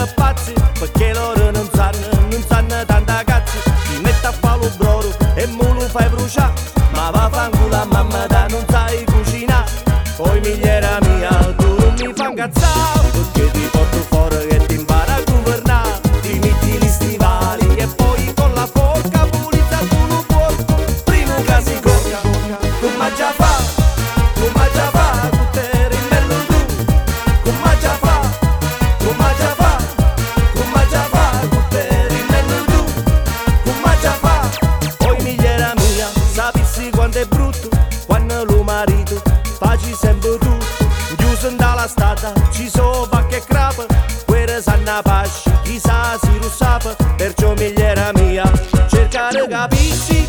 pe față Pe chelor în înțană, în înțană dandagață Dineta falu broru, emulu fai bruja Mava fangula, mamă strada ci sono che crapa, guerra sanna pasci, chissà si russapa, perciò migliera mia, cercare capisci?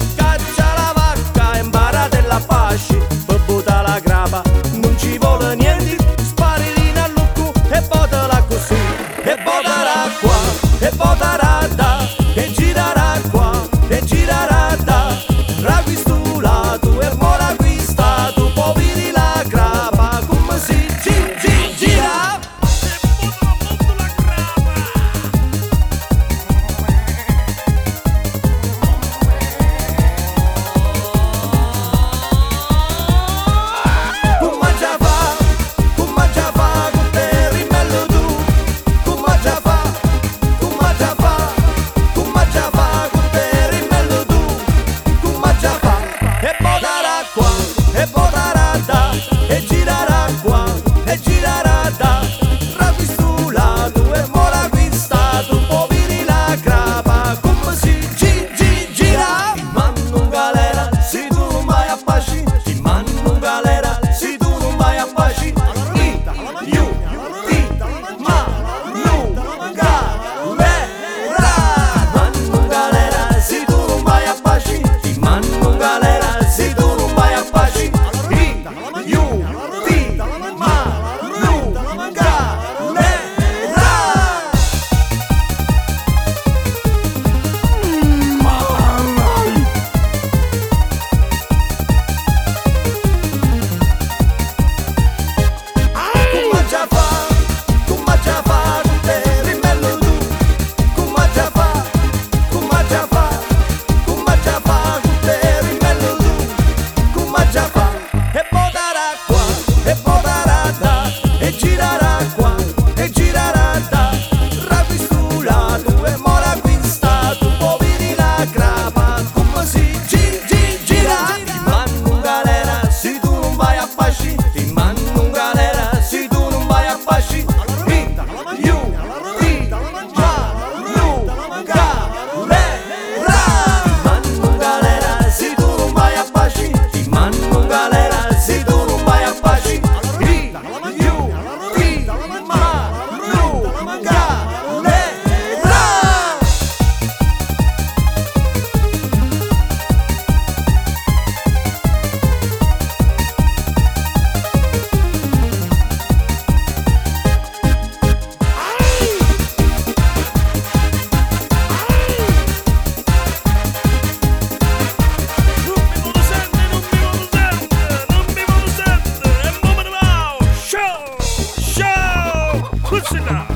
Bunsilla!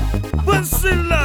Bunsilla!